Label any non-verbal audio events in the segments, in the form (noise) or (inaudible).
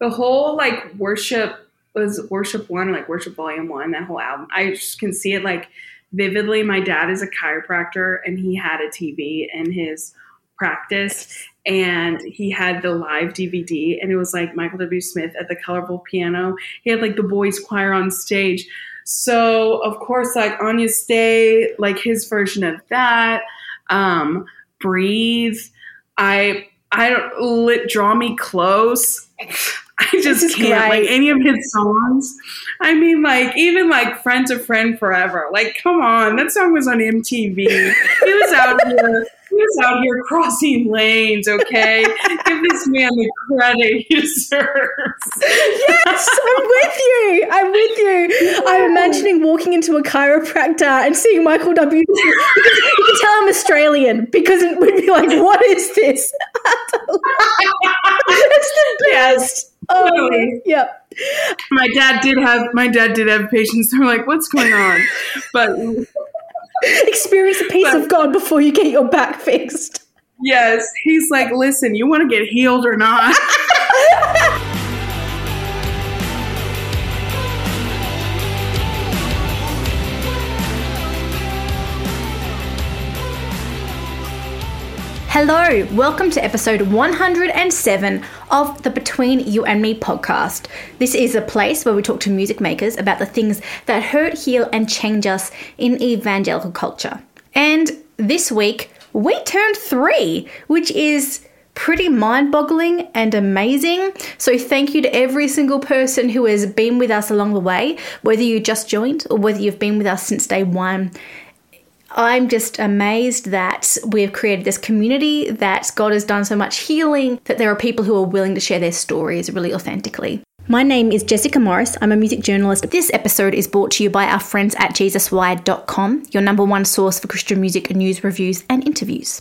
the whole like worship was worship one, like worship volume one, that whole album. I just can see it like vividly. My dad is a chiropractor and he had a TV in his practice and he had the live DVD and it was like Michael W. Smith at the colorful piano. He had like the boys choir on stage. So of course like Agnus Dei, like his version of that, um, Breathe. I I don't lit draw me close. (laughs) I just can't great. like any of his songs. I mean, like even like "Friend to Friend Forever." Like, come on, that song was on MTV. he was out (laughs) here he was out here crossing lanes, okay? Give this man the credit he deserves. yes, I'm with you. I'm with you. I'm imagining walking into a chiropractor and seeing Michael W. Because you can tell I'm Australian because it would be like, what is this? (laughs) it's the best. Oh, totally. Oh, yep. My dad did have my dad did have patients. (laughs) They're like, "What's going on?" But Experience the peace but, of God before you get your back fixed. Yes. He's like, listen, you want to get healed or not? (laughs) Hello, welcome to episode 107 of the Between You and Me podcast. This is a place where we talk to music makers about the things that hurt, heal, and change us in evangelical culture. And this week, we turned three, which is pretty mind boggling and amazing. So, thank you to every single person who has been with us along the way, whether you just joined or whether you've been with us since day one. I'm just amazed that we've created this community, that God has done so much healing, that there are people who are willing to share their stories really authentically. My name is Jessica Morris. I'm a music journalist. This episode is brought to you by our friends at JesusWired.com, your number one source for Christian music news, reviews, and interviews.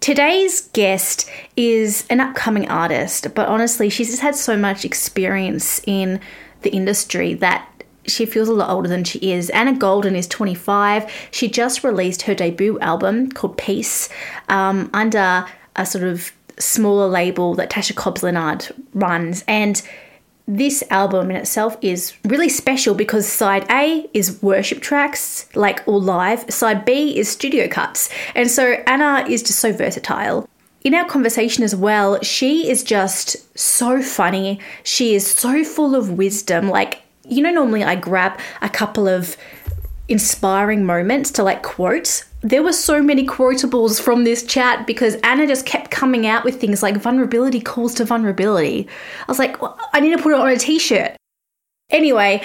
Today's guest is an upcoming artist, but honestly, she's just had so much experience in the industry that she feels a lot older than she is. Anna Golden is 25. She just released her debut album called Peace um, under a sort of smaller label that Tasha Cobbs Leonard runs. And this album in itself is really special because side A is worship tracks, like all live, side B is studio cuts. And so Anna is just so versatile. In our conversation as well, she is just so funny. She is so full of wisdom. Like, you know, normally I grab a couple of inspiring moments to like quote. There were so many quotables from this chat because Anna just kept coming out with things like vulnerability calls to vulnerability. I was like, well, I need to put it on a t shirt. Anyway,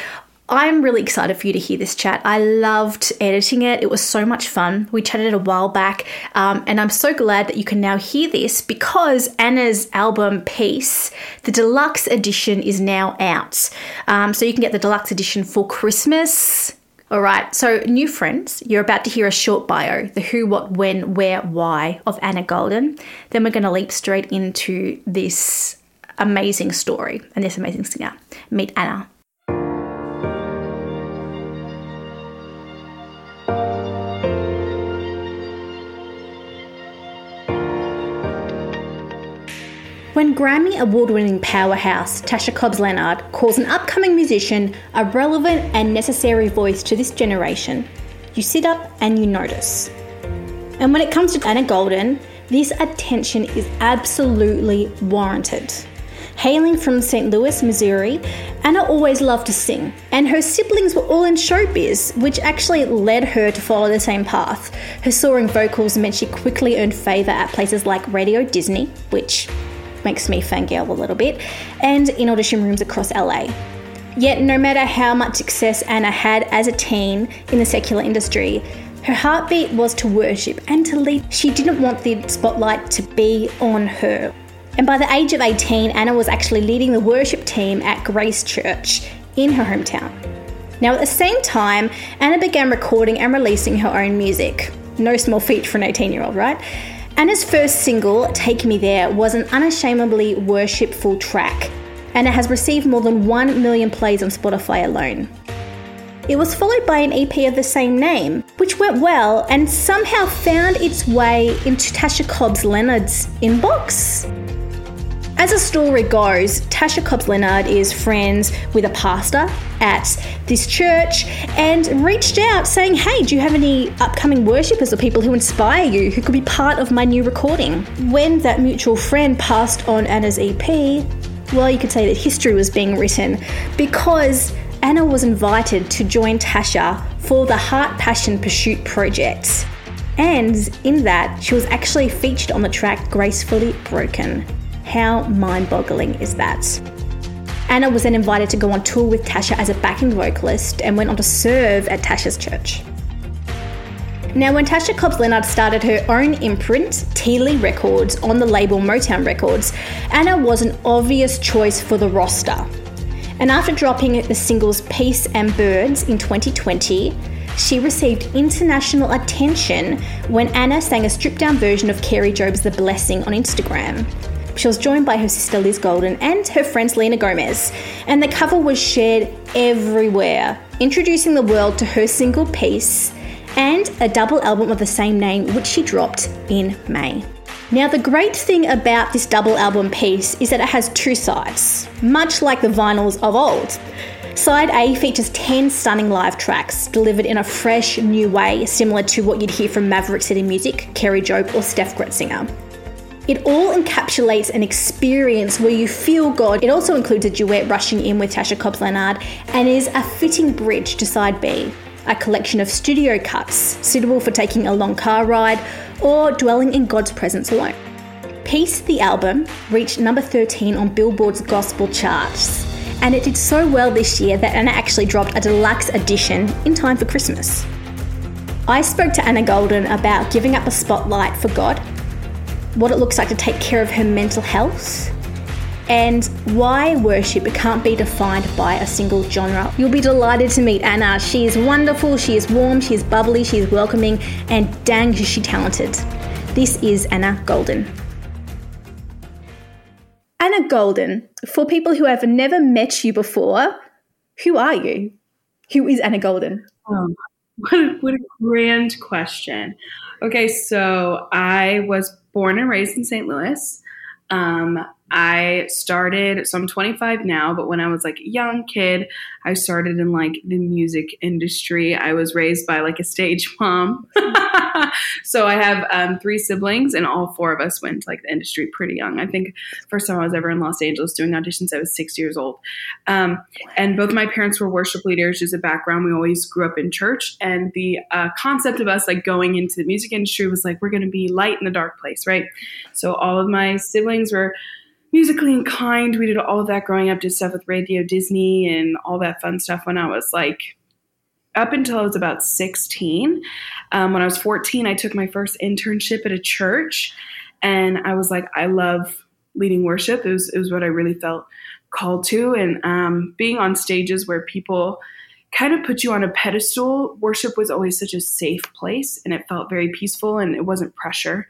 I'm really excited for you to hear this chat. I loved editing it. It was so much fun. We chatted a while back, um, and I'm so glad that you can now hear this because Anna's album Peace, the deluxe edition, is now out. Um, so you can get the deluxe edition for Christmas. All right, so new friends, you're about to hear a short bio the who, what, when, where, why of Anna Golden. Then we're going to leap straight into this amazing story and this amazing singer. Meet Anna. Grammy award winning powerhouse Tasha Cobbs Leonard calls an upcoming musician a relevant and necessary voice to this generation, you sit up and you notice. And when it comes to Anna Golden, this attention is absolutely warranted. Hailing from St. Louis, Missouri, Anna always loved to sing, and her siblings were all in showbiz, which actually led her to follow the same path. Her soaring vocals meant she quickly earned favour at places like Radio Disney, which makes me fangirl a little bit, and in audition rooms across LA. Yet, no matter how much success Anna had as a teen in the secular industry, her heartbeat was to worship and to lead. She didn't want the spotlight to be on her. And by the age of 18, Anna was actually leading the worship team at Grace Church in her hometown. Now, at the same time, Anna began recording and releasing her own music. No small feat for an 18 year old, right? Anna's first single, Take Me There, was an unashamedly worshipful track, and it has received more than 1 million plays on Spotify alone. It was followed by an EP of the same name, which went well and somehow found its way into Tasha Cobbs Leonard's inbox. As the story goes, Tasha Cobbs Leonard is friends with a pastor at this church and reached out saying, Hey, do you have any upcoming worshippers or people who inspire you who could be part of my new recording? When that mutual friend passed on Anna's EP, well, you could say that history was being written because Anna was invited to join Tasha for the Heart Passion Pursuit project. And in that, she was actually featured on the track Gracefully Broken. How mind boggling is that? Anna was then invited to go on tour with Tasha as a backing vocalist and went on to serve at Tasha's church. Now, when Tasha Cobbs Leonard started her own imprint, Tehillah Records, on the label Motown Records, Anna was an obvious choice for the roster. And after dropping the singles Peace and Birds in 2020, she received international attention when Anna sang a stripped down version of Kari Jobe's The Blessing on Instagram. She was joined by her sister Liz Golden and her friend Selena Gomez, and the cover was shared everywhere, introducing the world to her single Peace and a double album of the same name, which she dropped in May. Now, the great thing about this double album Peace is that it has two sides, much like the vinyls of old. Side A features 10 stunning live tracks delivered in a fresh, new way, similar to what you'd hear from Maverick City Music, Kari Jobe, or Steph Gretzinger. It all encapsulates an experience where you feel God. It also includes a duet rushing in with Tasha Cobbs Leonard and is a fitting bridge to side B, a collection of studio cuts suitable for taking a long car ride or dwelling in God's presence alone. Peace, the album, reached number 13 on Billboard's gospel charts, and it did so well this year that Anna actually dropped a deluxe edition in time for Christmas. I spoke to Anna Golden about giving up a spotlight for God, what it looks like to take care of her mental health, and why worship can't be defined by a single genre. You'll be delighted to meet Anna. She is wonderful, she is warm, she is bubbly, she is welcoming, and dang, is she talented. This is Anna Golden. Anna Golden, for people who have never met you before, who are you? Who is Anna Golden? Um, what, a, what a grand question. Okay, so I was born and raised in St. Louis. Um, I started, so I'm 25 now, but when I was like a young kid, I started in like the music industry. I was raised by like a stage (laughs) mom. (laughs) so I have um, three siblings, and all four of us went to like the industry pretty young. I think first time I was ever in Los Angeles doing auditions, I was six years old. Um, and both my parents were worship leaders. Just a background, we always grew up in church, and the uh, concept of us like going into the music industry was like we're going to be light in the dark place, right? So all of my siblings were musically inclined. We did all of that growing up, did stuff with Radio Disney and all that fun stuff when I was like up until I was about 16. Um, when I was 14, I took my first internship at a church and I was like, I love leading worship. It was, it was what I really felt called to. And um, being on stages where people kind of put you on a pedestal, worship was always such a safe place and it felt very peaceful and it wasn't pressure.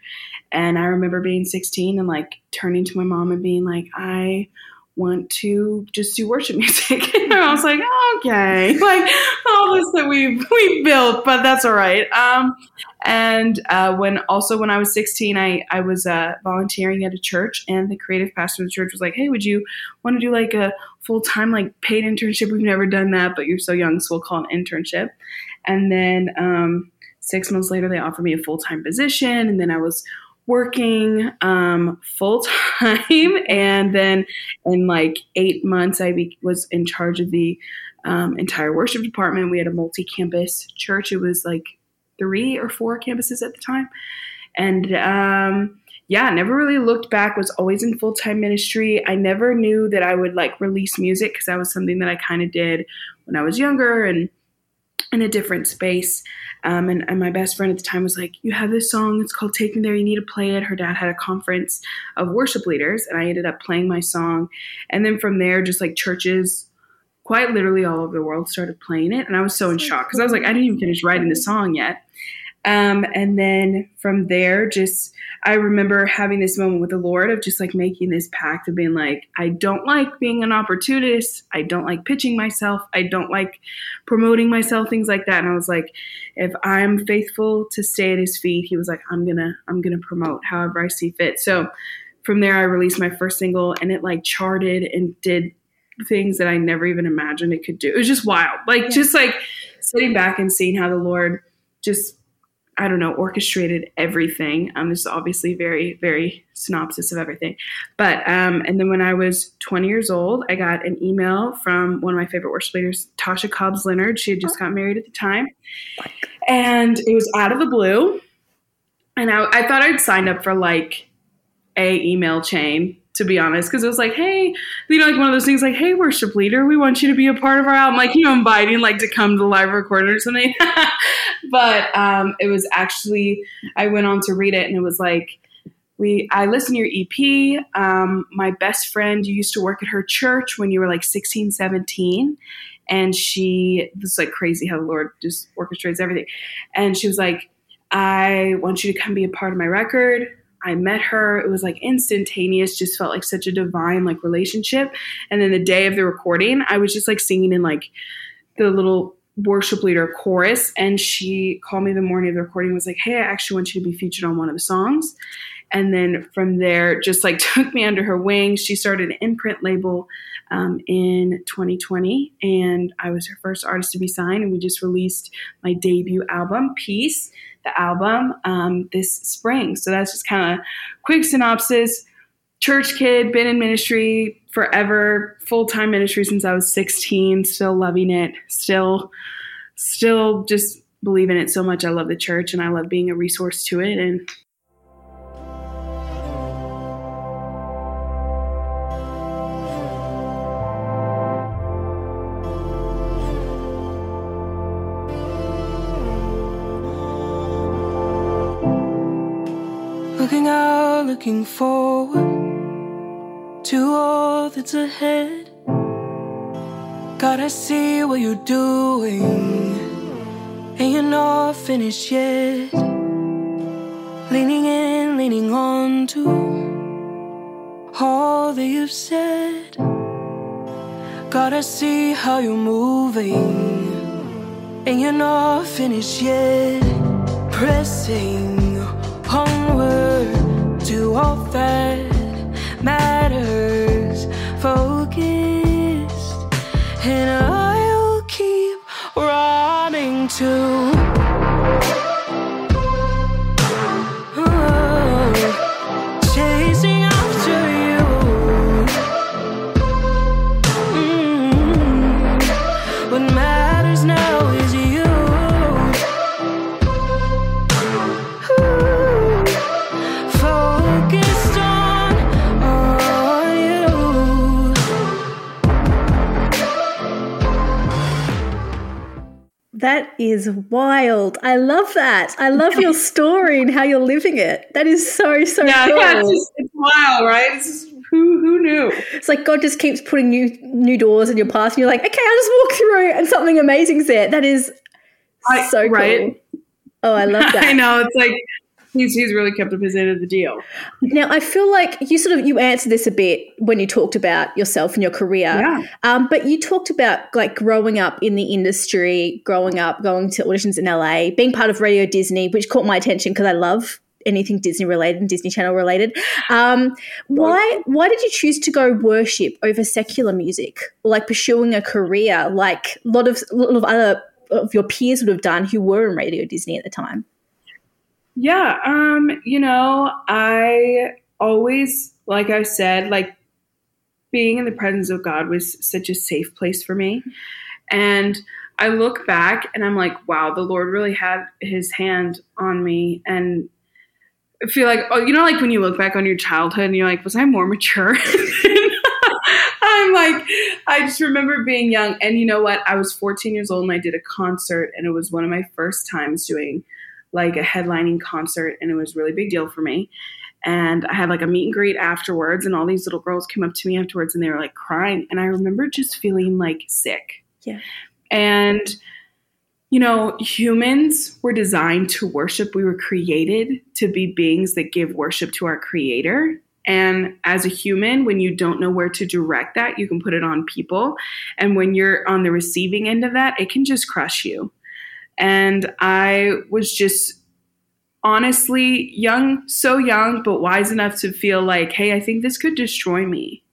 And I remember being 16 and like turning to my mom and being like, I want to just do worship (laughs) music. and I was like, okay, (laughs) like all this that we we built, but that's all right. Um, and uh, when also when I was 16, I I was uh, volunteering at a church, and the creative pastor of the church was like, hey, would you want to do like a full time like paid internship? We've never done that, but you're so young, so we'll call an internship. And then um, six months later, they offered me a full time position, and then I was working um, full time, (laughs) and then in like eight months, I be- was in charge of the um, entire worship department. We had a multi-campus church. It was like three or four campuses at the time, and um, yeah, never really looked back. Was always in full time ministry. I never knew that I would like release music because that was something that I kind of did when I was younger and in a different space. Um, and, and, my best friend at the time was like, You have this song, it's called Take Me There, you need to play it. Her dad had a conference of worship leaders, and I ended up playing my song. And then from there, just like churches, quite literally all over the world, started playing it. And I was so in shock because I was like, I didn't even finish writing the song yet. Um, and then from there, just I remember having this moment with the Lord of just like making this pact of being like, I don't like being an opportunist. I don't like pitching myself. I don't like promoting myself, things like that. And I was like, if I'm faithful to stay at his feet, he was like, I'm gonna, I'm gonna promote however I see fit. So from there, I released my first single and it like charted and did things that I never even imagined it could do. It was just wild. Like, yeah. just like sitting back and seeing how the Lord just I don't know, orchestrated everything. Um, this is obviously very, very synopsis of everything. But, um, and then when I was 20 years old, I got an email from one of my favorite worship leaders, Tasha Cobbs Leonard. She had just got married at the time. And it was out of the blue. And I, I thought I'd signed up for like a email chain to be honest, because it was like, hey, you know, like one of those things like, hey, worship leader, we want you to be a part of our album, like, you know, inviting like to come to the live recording or something. (laughs) but um, it was actually, I went on to read it and it was like, we, I listened to your EP. Um, my best friend, you used to work at her church when you were like 16, 17. And she, is like crazy how the Lord just orchestrates everything. And she was like, I want you to come be a part of my record. I met her. It was like instantaneous, just felt like such a divine like relationship. And then the day of the recording, I was just like singing in like the little worship leader chorus. And she called me the morning of the recording was like, Hey, I actually want you to be featured on one of the songs. And then from there, just like (laughs) took me under her wing. She started an imprint label um, in 2020, and I was her first artist to be signed. And we just released my debut album, Peace the album um, this spring. So that's just kind of quick synopsis. Church kid, been in ministry forever, full time ministry since I was 16. Still loving it. Still, still just believe in it so much. I love the church and I love being a resource to it. And looking forward to all that's ahead. God, I see what you're doing, and you're not finished yet. Leaning in, leaning on to all that you've said. God, I see how you're moving, and you're not finished yet. Pressing onward to all that matters. Focused, and I'll keep running to. That is wild. I love that. I love your (laughs) story and how you're living it. That is so so yeah, cool. Yeah, it's, just, it's wild, right? It's just, who who knew? It's like God just keeps putting new new doors in your path, and you're like, okay, I'll just walk through, and something amazing's there. That is I, so right? cool. Oh, I love (laughs) that. I know. It's like he's he's really kept up his end of the deal. Now I feel like you sort of you answered this a bit when you talked about yourself and your career. Yeah. Um, but you talked about like growing up in the industry, growing up, going to auditions in LA, being part of Radio Disney, which caught my attention because I love anything Disney related and Disney Channel related. Um, why why did you choose to go worship over secular music or like pursuing a career like a lot of a lot of other of your peers would have done who were in Radio Disney at the time? Yeah, um, you know, I always, like I said, like being in the presence of God was such a safe place for me. And I look back and I'm like, wow, the Lord really had his hand on me. And I feel like, oh, you know, like when you look back on your childhood and you're like, was I more mature? (laughs) I'm like, I just remember being young. And you know what? I was 14 years old and I did a concert, and it was one of my first times doing like a headlining concert and it was really big deal for me and I had like a meet and greet afterwards, and all these little girls came up to me afterwards and they were like crying. And I remember just feeling like sick. Yeah. And, you know, humans were designed to worship. We were created to be beings that give worship to our creator. And as a human, when you don't know where to direct that, you can put it on people. And when you're on the receiving end of that, it can just crush you. And I was just honestly young, so young, but wise enough to feel like, hey, I think this could destroy me.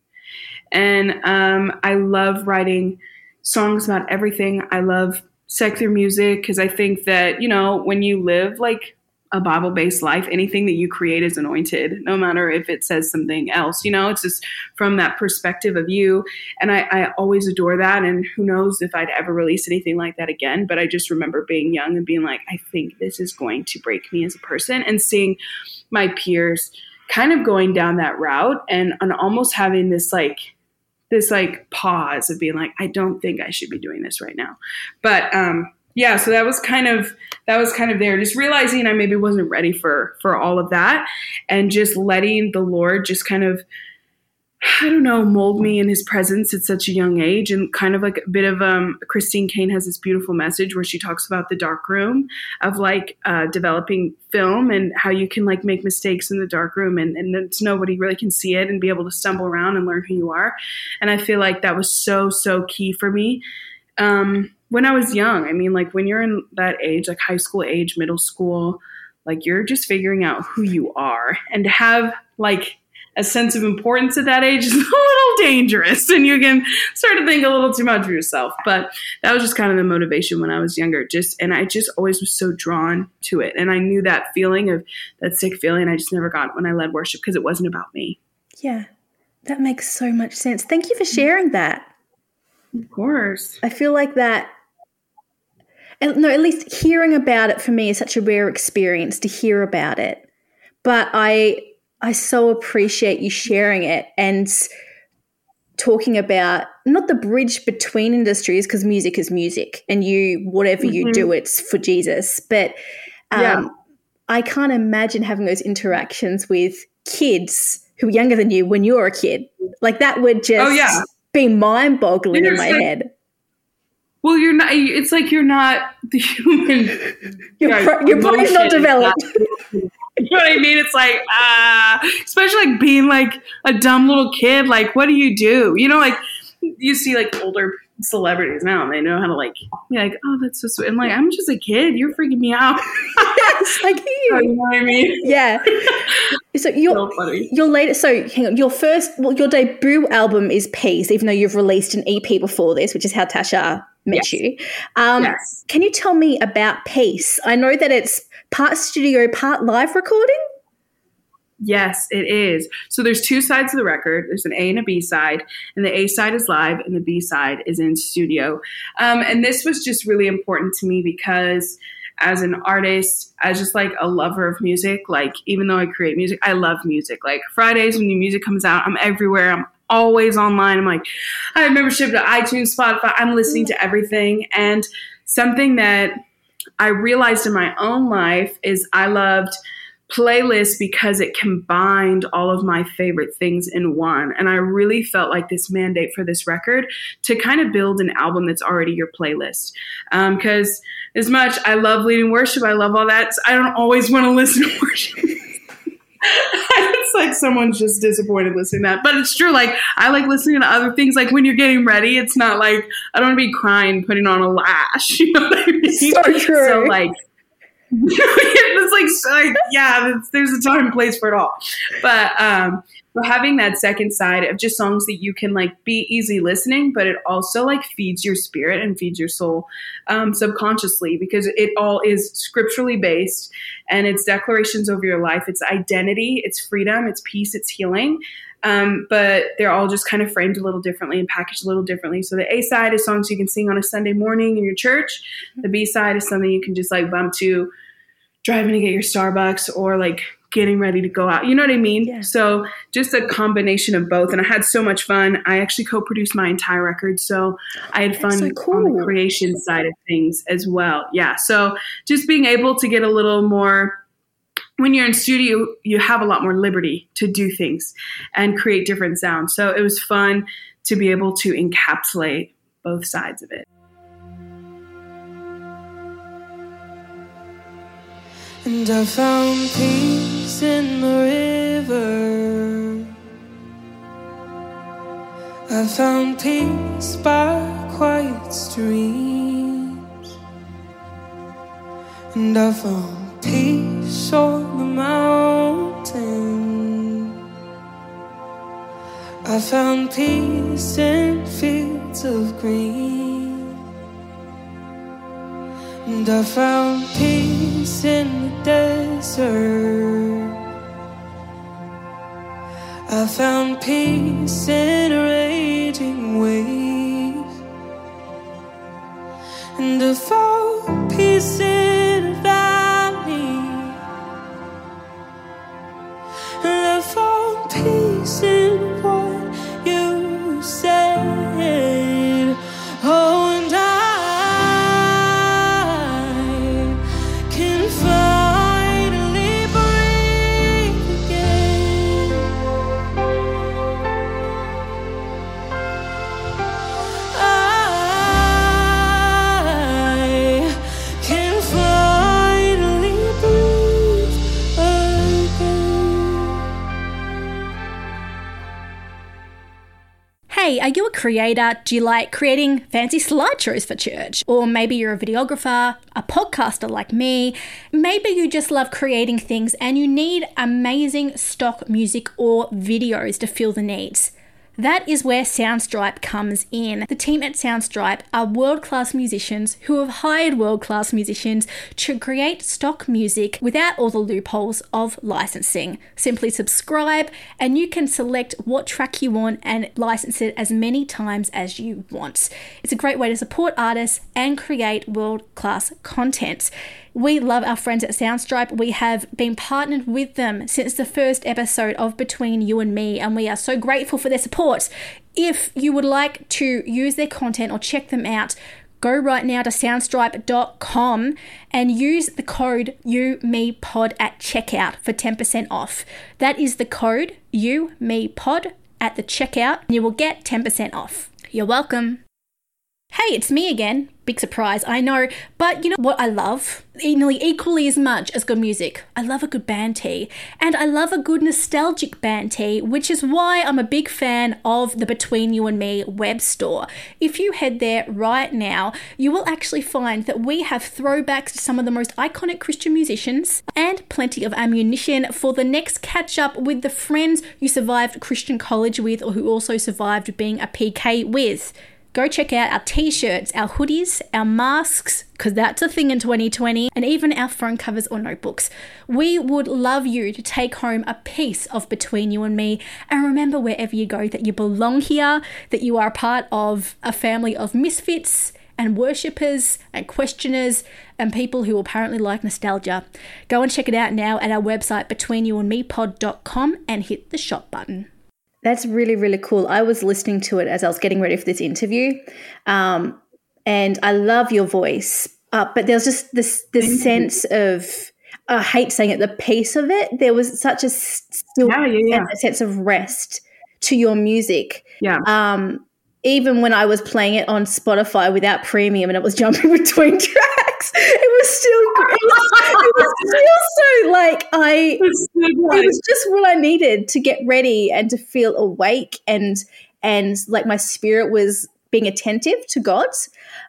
And um, I love writing songs about everything. I love secular music because I think that, you know, when you live like a Bible based life, anything that you create is anointed, no matter if it says something else. You know, it's just from that perspective of you. And I, I, always adore that. And who knows if I'd ever release anything like that again. But I just remember being young and being like, I think this is going to break me as a person and seeing my peers kind of going down that route and, and almost having this like, this like pause of being like, I don't think I should be doing this right now. But um, yeah, so that was kind of that was kind of there. Just realizing I maybe wasn't ready for for all of that, and just letting the Lord just kind of I don't know, mold me in his presence at such a young age. And kind of like a bit of um, Christine Caine has this beautiful message where she talks about the dark room of like uh, developing film and how you can like make mistakes in the dark room and, and it's nobody really can see it and be able to stumble around and learn who you are. And I feel like that was so, so key for me. Um, when I was young, I mean, like when you're in that age, like high school age, middle school, like you're just figuring out who you are. And to have like a sense of importance at that age is (laughs) a little dangerous and you can start to think a little too much of yourself. But that was just kind of the motivation when i was younger. Just and i just always was so drawn to it. And i knew that feeling of that sick feeling i just never got when i led worship because it wasn't about me. Yeah. That makes so much sense. Thank you for sharing that of course i feel like that no at least hearing about it for me is such a rare experience to hear about it but i I so appreciate you sharing it and talking about not the bridge between industries because music is music and you whatever mm-hmm. you do mm-hmm. it's for Jesus but um, yeah. I can't imagine having those interactions with kids who are younger than you when you're a kid like that would just oh, yeah. Be mind boggling in my like, head well you're not it's like you're not the human (laughs) your, pro- your brain's not developed (laughs) You know what I mean? It's like, ah, uh, especially like being like a dumb little kid. Like, what do you do? You know, like you see like older celebrities now and they know how to like be like, oh, that's so sweet. And like, I'm just a kid. You're freaking me out. (laughs) yes, like you. you know what I mean? Yeah. (laughs) So your so your latest, so hang on, your first, well, your debut album is Peace, even though you've released an EP before this, which is how Tasha met yes. you. Um, yes. Can you tell me about Peace? I know that it's part studio, part live recording? Yes, it is. So there's two sides of the record. There's an A and a B side, and the A side is live, and the B side is in studio. Um, and this was just really important to me because as an artist, as just like a lover of music, like even though I create music, I love music. Like Fridays when new music comes out, I'm everywhere. I'm always online. I'm like, I have membership to iTunes, Spotify. I'm listening to everything. And something that I realized in my own life is I loved playlists because it combined all of my favorite things in one. And I really felt like this mandate for this record to kind of build an album that's already your playlist. Because um, as much I love leading worship, I love all that. I don't always want to listen to (laughs) worship. it's like someone's just disappointed listening to that. But it's true. Like I like listening to other things. Like when you're getting ready, it's not like I don't want to be crying putting on a lash. (laughs) You know what I mean? So true. So like it's like, like yeah, there's a time and place for it all. But um, but having that second side of just songs that you can like be easy listening, but it also like feeds your spirit and feeds your soul um, subconsciously because it all is scripturally based and it's declarations over your life. It's identity, it's freedom, it's peace, it's healing. Um, but they're all just kind of framed a little differently and packaged a little differently. So the A side is songs you can sing on a Sunday morning in your church. The B side is something you can just like bump to driving to get your Starbucks or like getting ready to go out. You know what I mean? Yeah. So just a combination of both. And I had so much fun. I actually co-produced my entire record. So I had fun so cool. on the creation side of things as well. Yeah. So just being able to get a little more when you're in studio, you have a lot more liberty to do things and create different sounds. So it was fun to be able to encapsulate both sides of it. And I found peace in the river. I found peace by quiet streams. And I found peace the mountain. I found peace in fields of green. And I found peace in the desert. I found peace in a raging wave. And I found are you a creator? Do you like creating fancy slideshows for church? Or maybe you're a videographer, a podcaster like me. Maybe you just love creating things and you need amazing stock music or videos to fill the needs. That is where Soundstripe comes in. The team at Soundstripe are world class musicians who have hired world class musicians to create stock music without all the loopholes of licensing. Simply subscribe and you can select what track you want and license it as many times as you want. It's a great way to support artists and create world class content. We love our friends at Soundstripe. We have been partnered with them since the first episode of Between You and Me, and we are so grateful for their support. If you would like to use their content or check them out, go right now to soundstripe.com and use the code UMePod at checkout for 10% off. That is the code UMePod at the checkout, and you will get 10% off. You're welcome. Hey, it's me again. Big surprise, I know. But you know what I love? Nearly equally as much as good music. I love a good band tee. And I love a good nostalgic band tee, which is why I'm a big fan of the Between You and Me web store. If you head there right now, you will actually find that we have throwbacks to some of the most iconic Christian musicians and plenty of ammunition for the next catch up with the friends you survived Christian college with or who also survived being a PK with go check out our t-shirts, our hoodies, our masks, because that's a thing in 2020, and even our phone covers or notebooks. We would love you to take home a piece of Between You and Me, and remember wherever you go that you belong here, that you are a part of a family of misfits and worshippers and questioners and people who apparently like nostalgia. Go and check it out now at our website betweenyouandmepod.com and hit the shop button. That's really, really cool. I was listening to it as I was getting ready for this interview. Um, and I love your voice. Uh, but there's just this this sense of I hate saying it, the peace of it. There was such a still Yeah, yeah, yeah. sense of rest to your music. Yeah. Um, even when I was playing it on Spotify without premium and it was jumping (laughs) between tracks, it was still (laughs) (laughs) it was, it was still so like I it was just what I needed to get ready and to feel awake and and like my spirit was being attentive to God.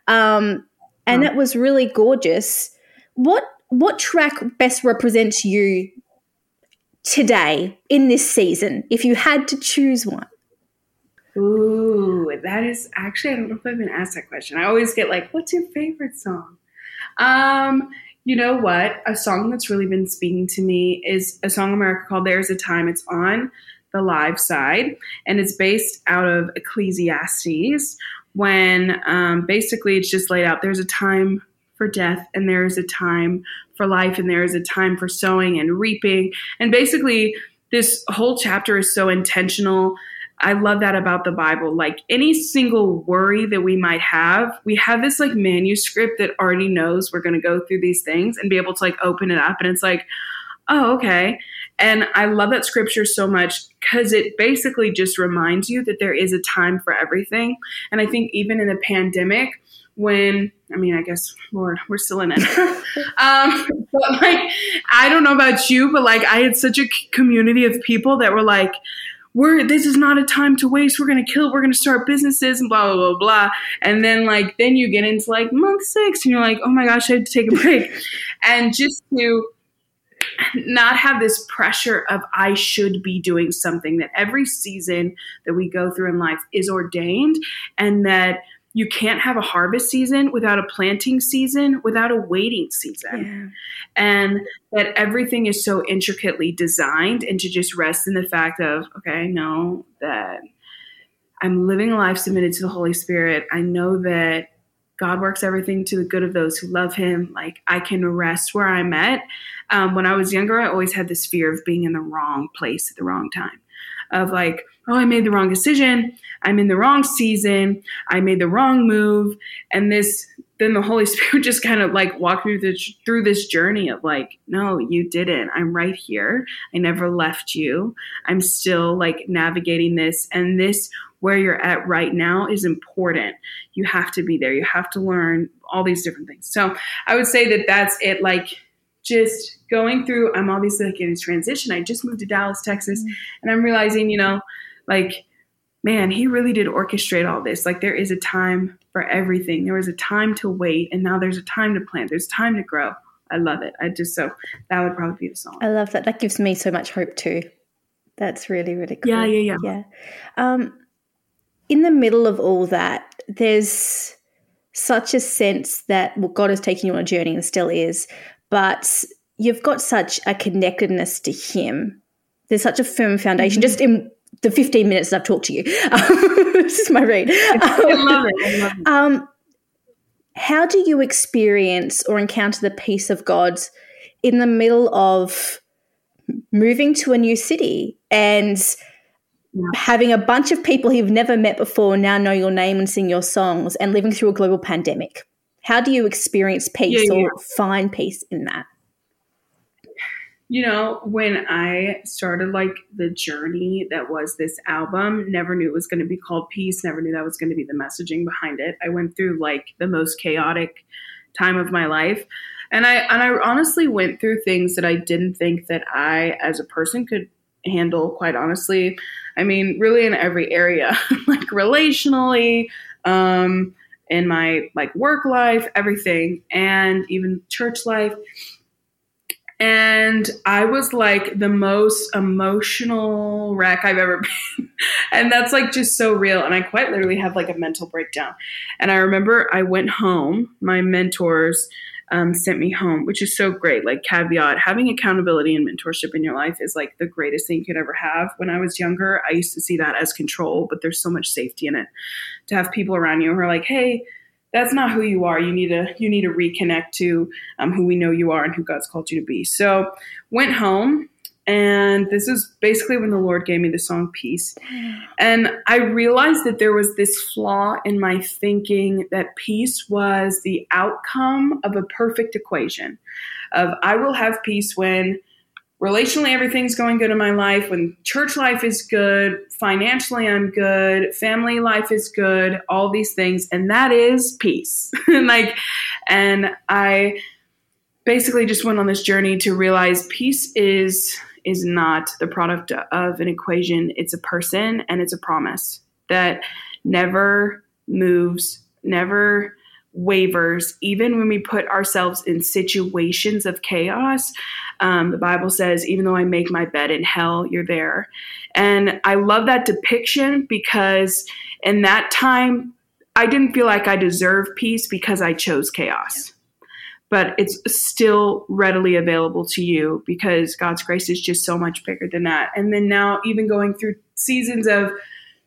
Um, and Hmm. that was really gorgeous. What what track best represents you today in this season if you had to choose one? Ooh, that is actually I don't know if I've been asked that question. I always get like, "What's your favorite song?" Um, you know what? A song that's really been speaking to me is a song America called "There's a Time." It's on the live side, and it's based out of Ecclesiastes. When um, basically it's just laid out. There's a time for death, and there is a time for life, and there is a time for sowing and reaping, and basically this whole chapter is so intentional I love that about the Bible. Like any single worry that we might have, we have this like manuscript that already knows we're going to go through these things and be able to like open it up. And it's like, oh, okay. And I love that scripture so much because it basically just reminds you that there is a time for everything. And I think even in the pandemic, when I mean, I guess, Lord, we're still in it. (laughs) um, but like, I don't know about you, but like, I had such a community of people that were like, we're this is not a time to waste. We're gonna kill. We're gonna start businesses and blah blah blah blah. And then like then you get into like month six and you're like, oh my gosh, I have to take a break. (laughs) and just to not have this pressure of I should be doing something, that every season that we go through in life is ordained, and that you can't have a harvest season without a planting season, without a waiting season. Yeah. And that everything is so intricately designed, and to just rest in the fact of, okay, I know that I'm living a life submitted to the Holy Spirit. I know that God works everything to the good of those who love Him. Like I can rest where I'm at. Um, when I was younger, I always had this fear of being in the wrong place at the wrong time. Of like, oh, I made the wrong decision. I'm in the wrong season. I made the wrong move. And this, then the Holy (laughs) Spirit just kind of like walked me through, through this journey of like, no, you didn't. I'm right here. I never left you. I'm still like navigating this. And this where you're at right now is important. You have to be there. You have to learn all these different things. So I would say that that's it. Like just going through, I'm obviously like in a transition. I just moved to Dallas, Texas, mm-hmm. and I'm realizing, you know, like, man, he really did orchestrate all this. Like there is a time for everything. There was a time to wait, and now there's a time to plant. There's time to grow. I love it. I just so that would probably be the song. I love that. That gives me so much hope too. That's really really cool. Yeah, yeah, yeah. Yeah. Um, in the middle of all that, there's such a sense that well, God is taking you on a journey and still is, but you've got such a connectedness to Him. There's such a firm foundation. Mm-hmm. Just in the 15 minutes that I've talked to you, (laughs) this is my read. (laughs) I love it. I love it. Um, how do you experience or encounter the peace of God in the middle of moving to a new city and yeah. having a bunch of people you've never met before now know your name and sing your songs and living through a global pandemic. How do you experience peace yeah, yeah. or find peace in that? You know, when I started like the journey that was this album, never knew it was going to be called Peace, never knew that was going to be the messaging behind it. I went through like the most chaotic time of my life. And I and I honestly went through things that I didn't think that I as a person could handle quite honestly. I mean, really in every area, (laughs) like relationally, um, in my like work life, everything, and even church life. And I was like the most emotional wreck I've ever (laughs) been. and that's like just so real. And I quite literally have like a mental breakdown. And I remember I went home, my mentors, um, sent me home, which is so great. Like, caveat having accountability and mentorship in your life is like the greatest thing you could ever have. When I was younger, I used to see that as control, but there's so much safety in it. To have people around you who are like, hey, that's not who you are. You need to you need to reconnect to um, who we know you are and who God's called you to be. So went home and this is basically when the Lord gave me the song Peace. And I realized that there was this flaw in my thinking that peace was the outcome of a perfect equation of I will have peace when relationally everything's going good in my life, when church life is good, financially I'm good, family life is good, all these things. And that is peace. (laughs) like and I basically just went on this journey to realize peace is is not the product of an equation, it's a person and it's a promise that never moves, never wavers, even when we put ourselves in situations of chaos. Um, the Bible says, even though I make my bed in hell, you're there. And I love that depiction because in that time, I didn't feel like I deserved peace because I chose chaos but it's still readily available to you because God's grace is just so much bigger than that. And then now, even going through seasons of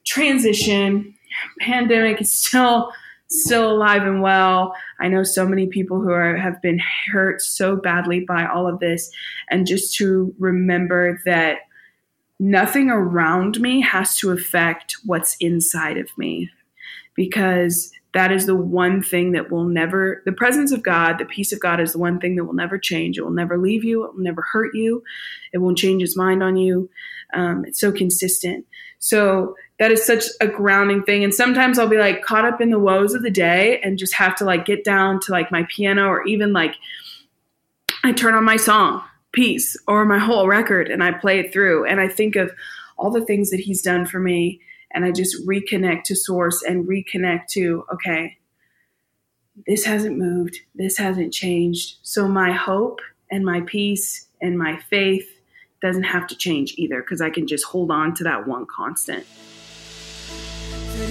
transition, pandemic is still still alive and well. I know so many people who are have been hurt so badly by all of this, and just to remember that nothing around me has to affect what's inside of me because that is the one thing that will never, the presence of God, the peace of God is the one thing that will never change. It will never leave you. It will never hurt you. It won't change his mind on you. Um, it's so consistent. So that is such a grounding thing. And sometimes I'll be like caught up in the woes of the day and just have to like get down to like my piano or even like I turn on my song, Peace, or my whole record and I play it through. And I think of all the things that he's done for me and I just reconnect to source and reconnect to, okay, this hasn't moved, this hasn't changed. So my hope and my peace and my faith doesn't have to change either because I can just hold on to that one constant.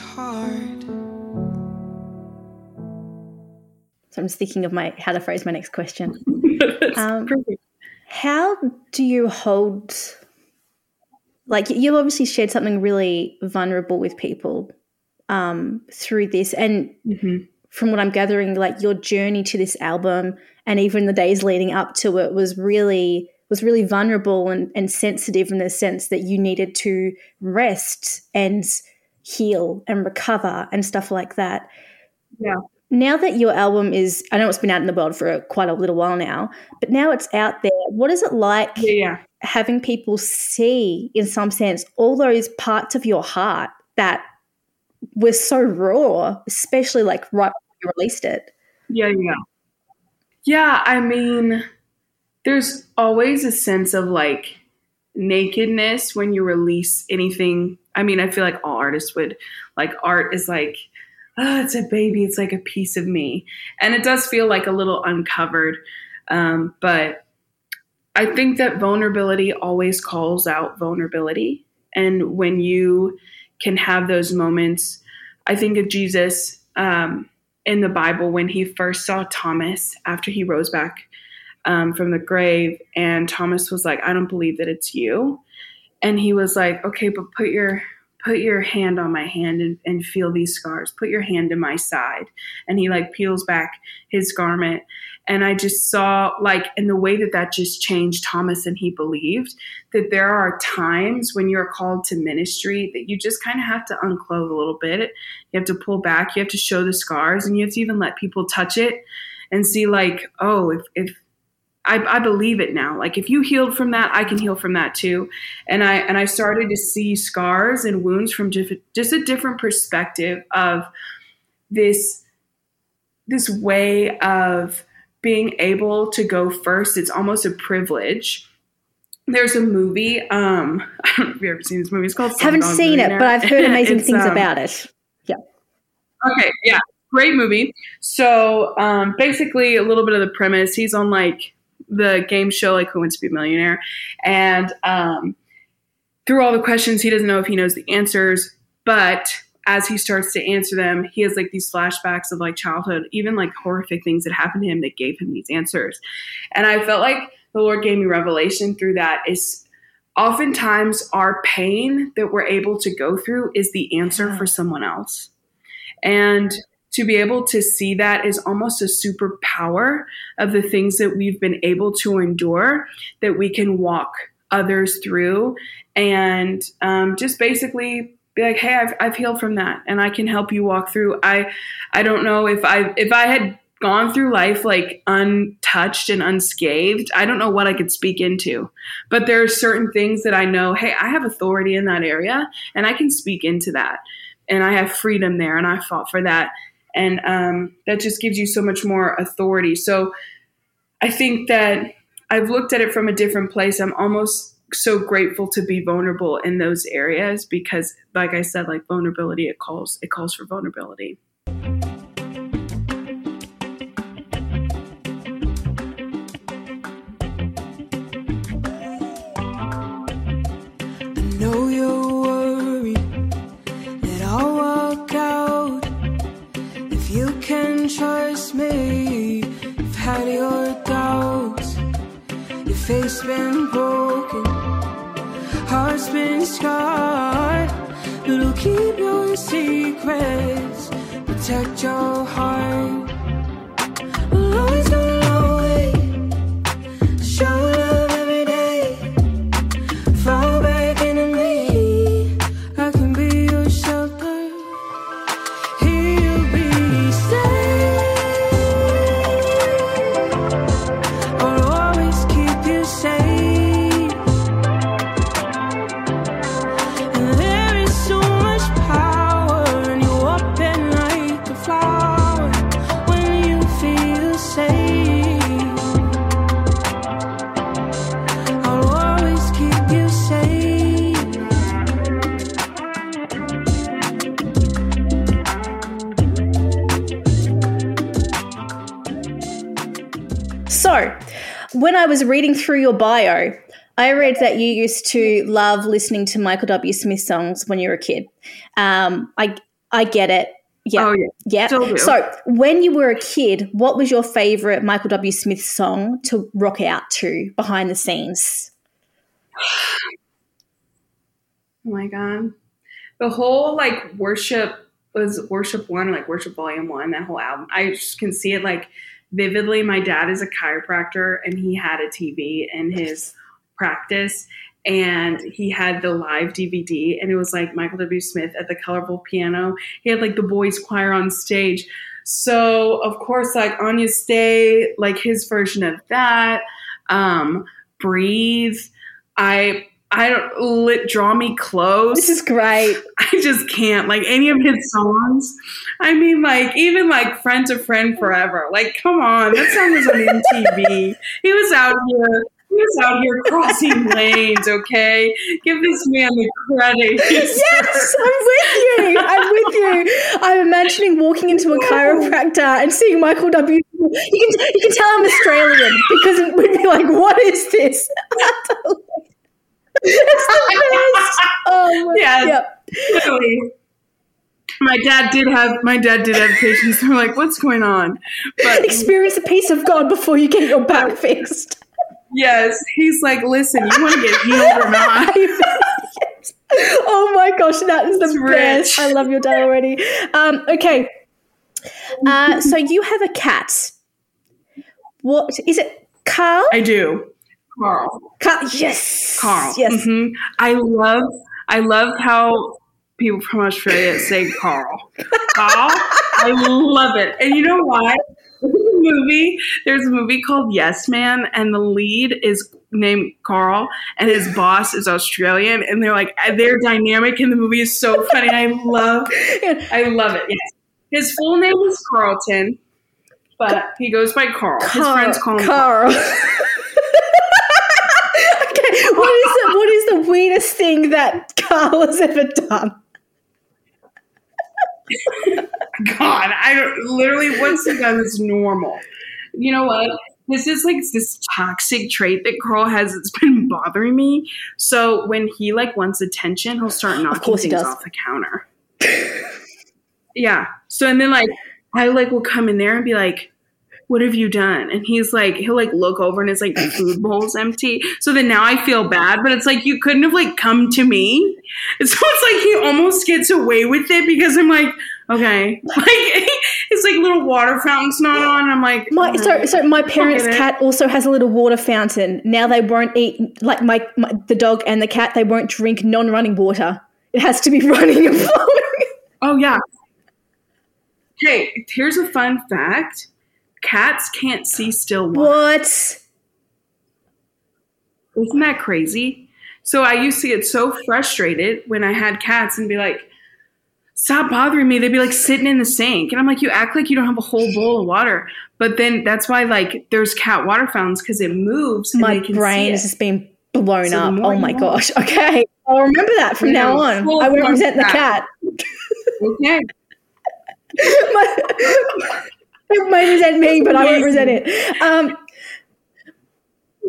hard. So I'm just thinking of my how to phrase my next question. (laughs) Um. How do you hold like you've obviously shared something really vulnerable with people um, through this and Mhm. from what I'm gathering, like your journey to this album and even the days leading up to it was really was really vulnerable and, and sensitive in the sense that you needed to rest and heal and recover and stuff like that. Yeah. Now that your album is, I know it's been out in the world for quite a little while now, but now it's out there. What is it like Yeah, having people see, in some sense, all those parts of your heart that were so raw, especially like right before you released it? Yeah, yeah. Yeah, I mean, there's always a sense of like nakedness when you release anything. I mean, I feel like all artists would like art is like, oh, it's a baby, it's like a piece of me. And it does feel like a little uncovered. Um, but I think that vulnerability always calls out vulnerability. And when you can have those moments, I think of Jesus um, in the Bible when he first saw Thomas after he rose back um, from the grave. And Thomas was like, I don't believe that it's you. And he was like, okay, but put your put your hand on my hand and, and feel these scars. Put your hand in my side. And he like peels back his garment. And i just saw like in the way that that just changed thomas and he believed that there are times when you're called to ministry that you just kind of have to unclothe a little bit. You have to pull back. You have to show the scars and you have to even let people touch it and see like oh if, if I, I believe it now. Like if you healed from that, I can heal from that too. And I and I started to see scars and wounds from just, just a different perspective of this this way of being able to go first. It's almost a privilege. There's a movie. Um, (laughs) I don't know if you've ever seen this movie. It's called. Haven't Slumdog seen it, but I've heard (laughs) amazing things um, about it. Yeah. Okay, yeah, great movie. So um, basically, a little bit of the premise: he's on like the game show, like Who Wants to Be a Millionaire, and um, through all the questions, he doesn't know if he knows the answers, but as he starts to answer them, he has like these flashbacks of like childhood, even like horrific things that happened to him that gave him these answers. And I felt like the Lord gave me revelation through that is oftentimes our pain that we're able to go through is the answer for someone else. And to be able to see that is almost a superpower of the things that we've been able to endure that we can walk others through and um, just basically be like, hey, I've, I've healed from that and I can help you walk through. I, I don't know if I, if I had gone through life like untouched and unscathed, I don't know what I could speak into. But there are certain things that I know, hey, I have authority in that area and I can speak into that. And I have freedom there and I fought for that. And um, that just gives you so much more authority. So I think that I've looked at it from a different place. I'm almost so grateful to be vulnerable in those areas because like I said, like vulnerability, it calls, it calls for vulnerability. Had your doubts. Your face been broken, heart's been scarred. But it'll keep your secrets, protect your heart. When I was reading through your bio, I read that you used to love listening to Michael W. Smith songs when you were a kid. Um, I I get it. Yeah. Oh, yeah. Yeah. So, when you were a kid, what was your favorite Michael W. Smith song to rock out to behind the scenes? (sighs) Oh my god. The whole like worship was worship one, like worship volume one, that whole album. I just can see it like vividly. My dad is a chiropractor and he had a TV in his practice and he had the live DVD and it was like Michael W. Smith at the colorful piano. He had like the boys choir on stage. So of course like Agnus Dei, like his version of that, um, Breathe. I I don't lit draw me close. This is great. (laughs) I just can't like any of his songs. I mean, like even like "Friend to Friend Forever." Like, come on, that song was on (laughs) MTV. he was out here. He was out here crossing (laughs) lanes. Okay, give this man the credit. Yes. I'm with you. I'm with you. I'm imagining walking into a chiropractor and seeing Michael W. You can, you can tell I'm Australian because it would be like, what is this? It's the best. Oh my (laughs) Yeah. Yep. Literally. My dad did have my dad did have patients. I'm like, what's going on? But Experience the peace of God before you get your back fixed. yes, he's like, listen, you want to get healed or not? (laughs) Yes. Oh my gosh, that is the It's best. rich. I love your dad already. Um, okay. Uh, so you have a cat. What is it? Carl? I do. Carl. Carl. Yes. Carl. Yes. Mhm. I love I love how people from Australia say Carl. Carl. I love it. And you know why? There's a movie. There's a movie called Yes Man, and the lead is named Carl, and his boss is Australian, and they're like their dynamic in the movie is so funny. I love (laughs) I love it. Yes. His full name is Carlton, but he goes by Carl. His friends call him Carl. Carl. (laughs) okay. What is the what is the weirdest thing that Carl has ever done? God, I don't literally what's he done that's normal. You know what? This is like this toxic trait that Carl has that's been bothering me. So when he like wants attention, he'll start knocking he things off the counter. (laughs) yeah. So and then like I like will come in there and be like, what have you done? And he's like, he'll like look over and his like the food (laughs) bowl's empty. So then now I feel bad, but it's like you couldn't have like come to me. And so it's like he almost gets away with it because I'm like, okay, (laughs) like it's like little water fountain's not on. I'm like, My so so my parents' get it. cat also has a little water fountain. Now they won't eat like my, my the dog and the cat. They won't drink non-running water. It has to be (laughs) running and flowing. Oh yeah. Hey, here's a fun fact: cats can't see still water. what? Isn't that crazy? So I used to get so frustrated when I had cats and be like, "Stop bothering me." They'd be like sitting in the sink, and I'm like, "You act like you don't have a whole bowl of water." But then that's why like there's cat water fountains because it moves. And My they can brain has just being blown So up. Oh my gosh. Okay. I'll remember that from now on. I won't resent the cat. cat. Okay. (laughs) My- it may resent me, but I won't resent it. Um,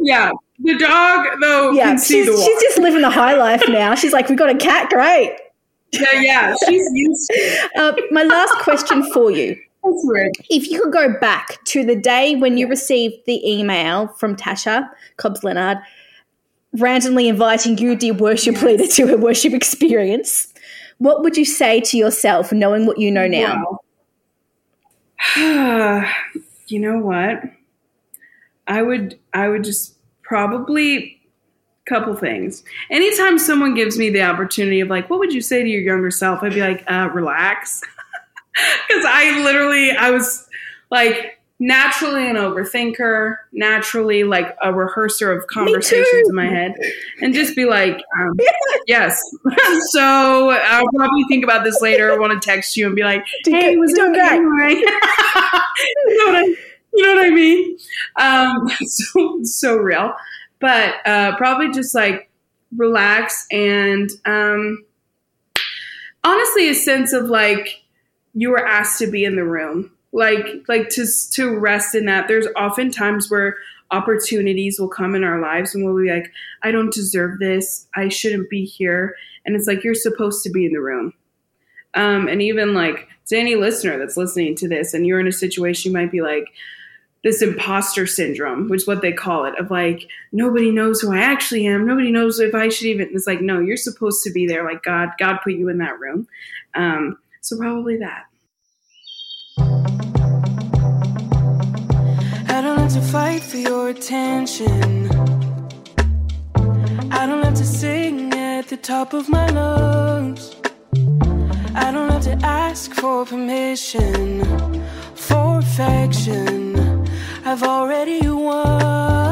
Yeah, the dog though yeah, can see she's, she's just living the high life now. She's like, we got a cat, great. yeah, yeah, she's used to it. Uh, my last question for you. (laughs) That's weird. If you could go back to the day when you received the email from Tasha Cobbs Leonard, randomly inviting you, dear worship leader, to a worship experience, what would you say to yourself knowing what you know now? Wow. (sighs) you know what? I would I would just probably couple things. Anytime someone gives me the opportunity of like, what would you say to your younger self? I'd be like, uh, relax. (laughs) Because I literally I was like naturally an overthinker, naturally like a rehearser of conversations in my head, and just be like, um, (laughs) yes. (laughs) so I'll probably think about this later. Want to text you and be like, hey, was it okay? (laughs) You know what I, you know what I mean? Um, so so real, but uh, probably just like relax and um, honestly, a sense of like you were asked to be in the room, like like to to rest in that. There's often times where opportunities will come in our lives and we'll be like, I don't deserve this. I shouldn't be here. And it's like you're supposed to be in the room. Um, and even like to any listener that's listening to this and you're in a situation you might be like this imposter syndrome which is what they call it of like nobody knows who i actually am nobody knows if i should even it's like no you're supposed to be there like god god put you in that room um, so probably that to fight for your attention. I don't have to sing at the top of my lungs. I don't have to ask for permission, for affection. I've already won.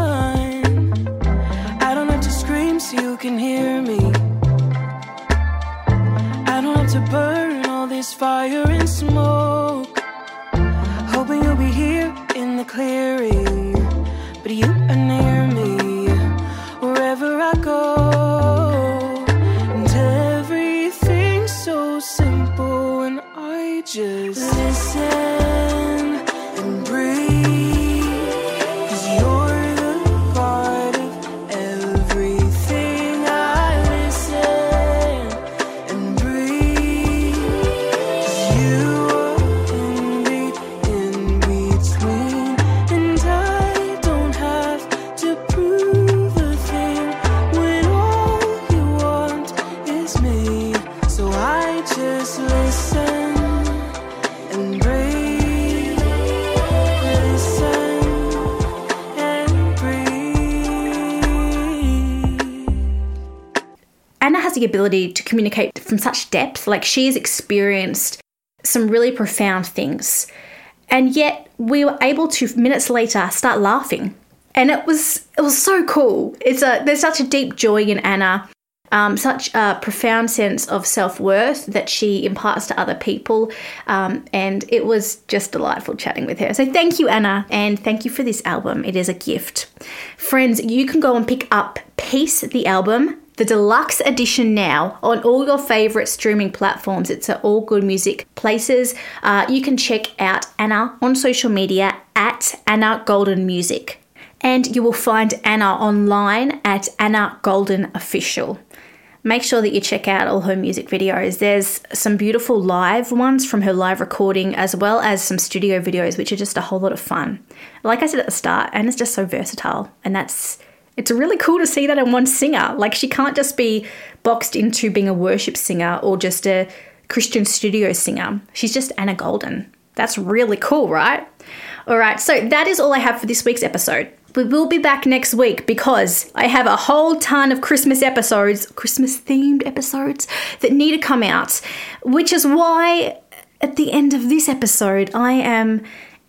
Ability to communicate from such depth. Like she has experienced some really profound things. And yet we were able to minutes later start laughing. And it was it was so cool. It's a there's such a deep joy in Anna. Um, such a profound sense of self worth that she imparts to other people. Um, and it was just delightful chatting with her. So, thank you, Anna, and thank you for this album. It is a gift. Friends, you can go and pick up Peace, the album, the deluxe edition now on all your favorite streaming platforms. It's at all good music places. Uh, you can check out Anna on social media at Anna Golden Music. And you will find Anna online at Anna Golden Official. Make sure that you check out all her music videos. There's some beautiful live ones from her live recording, as well as some studio videos, which are just a whole lot of fun. Like I said at the start, Anna's just so versatile, and that's it's really cool to see that in one singer. Like she can't just be boxed into being a worship singer or just a Christian studio singer. She's just Anna Golden. That's really cool, right? All right, so that is all I have for this week's episode. We will be back next week because I have a whole ton of Christmas episodes, Christmas themed episodes that need to come out, which is why at the end of this episode I am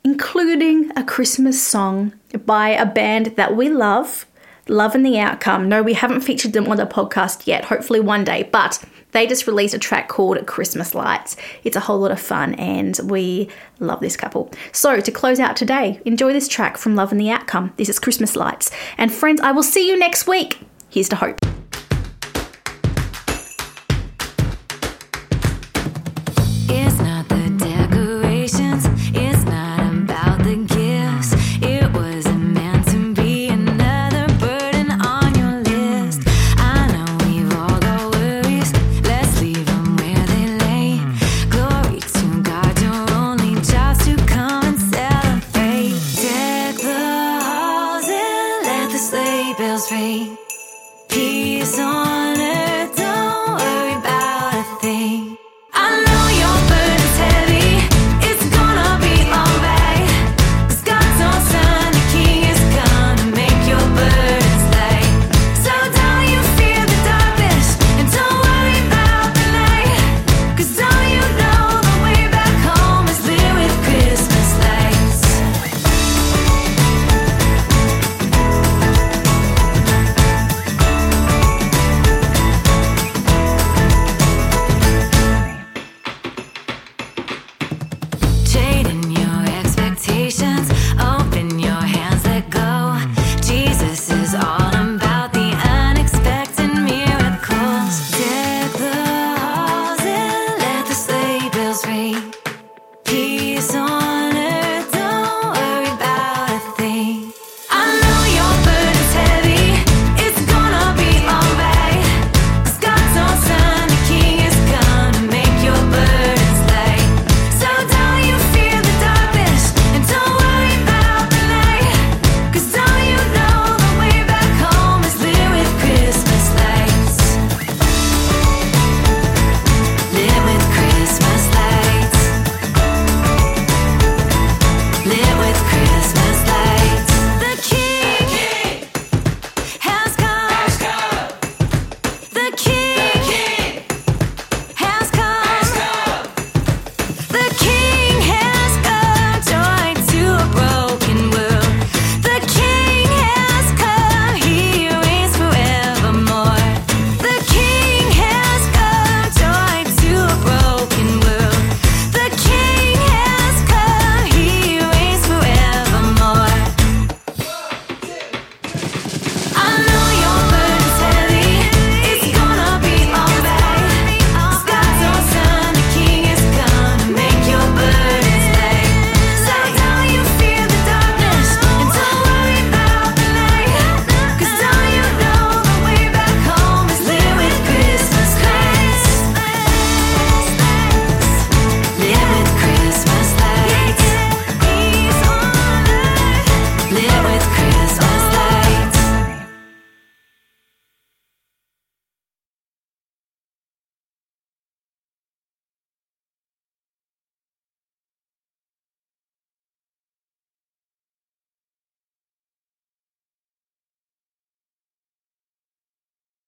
including a Christmas song by a band that we love, Love and the Outcome. No, we haven't featured them on the podcast yet, hopefully one day, but they just released a track called Christmas Lights. It's a whole lot of fun and we love this couple. So, to close out today, enjoy this track from Love and the Outcome. This is Christmas Lights. And friends, I will see you next week. Here's to hope.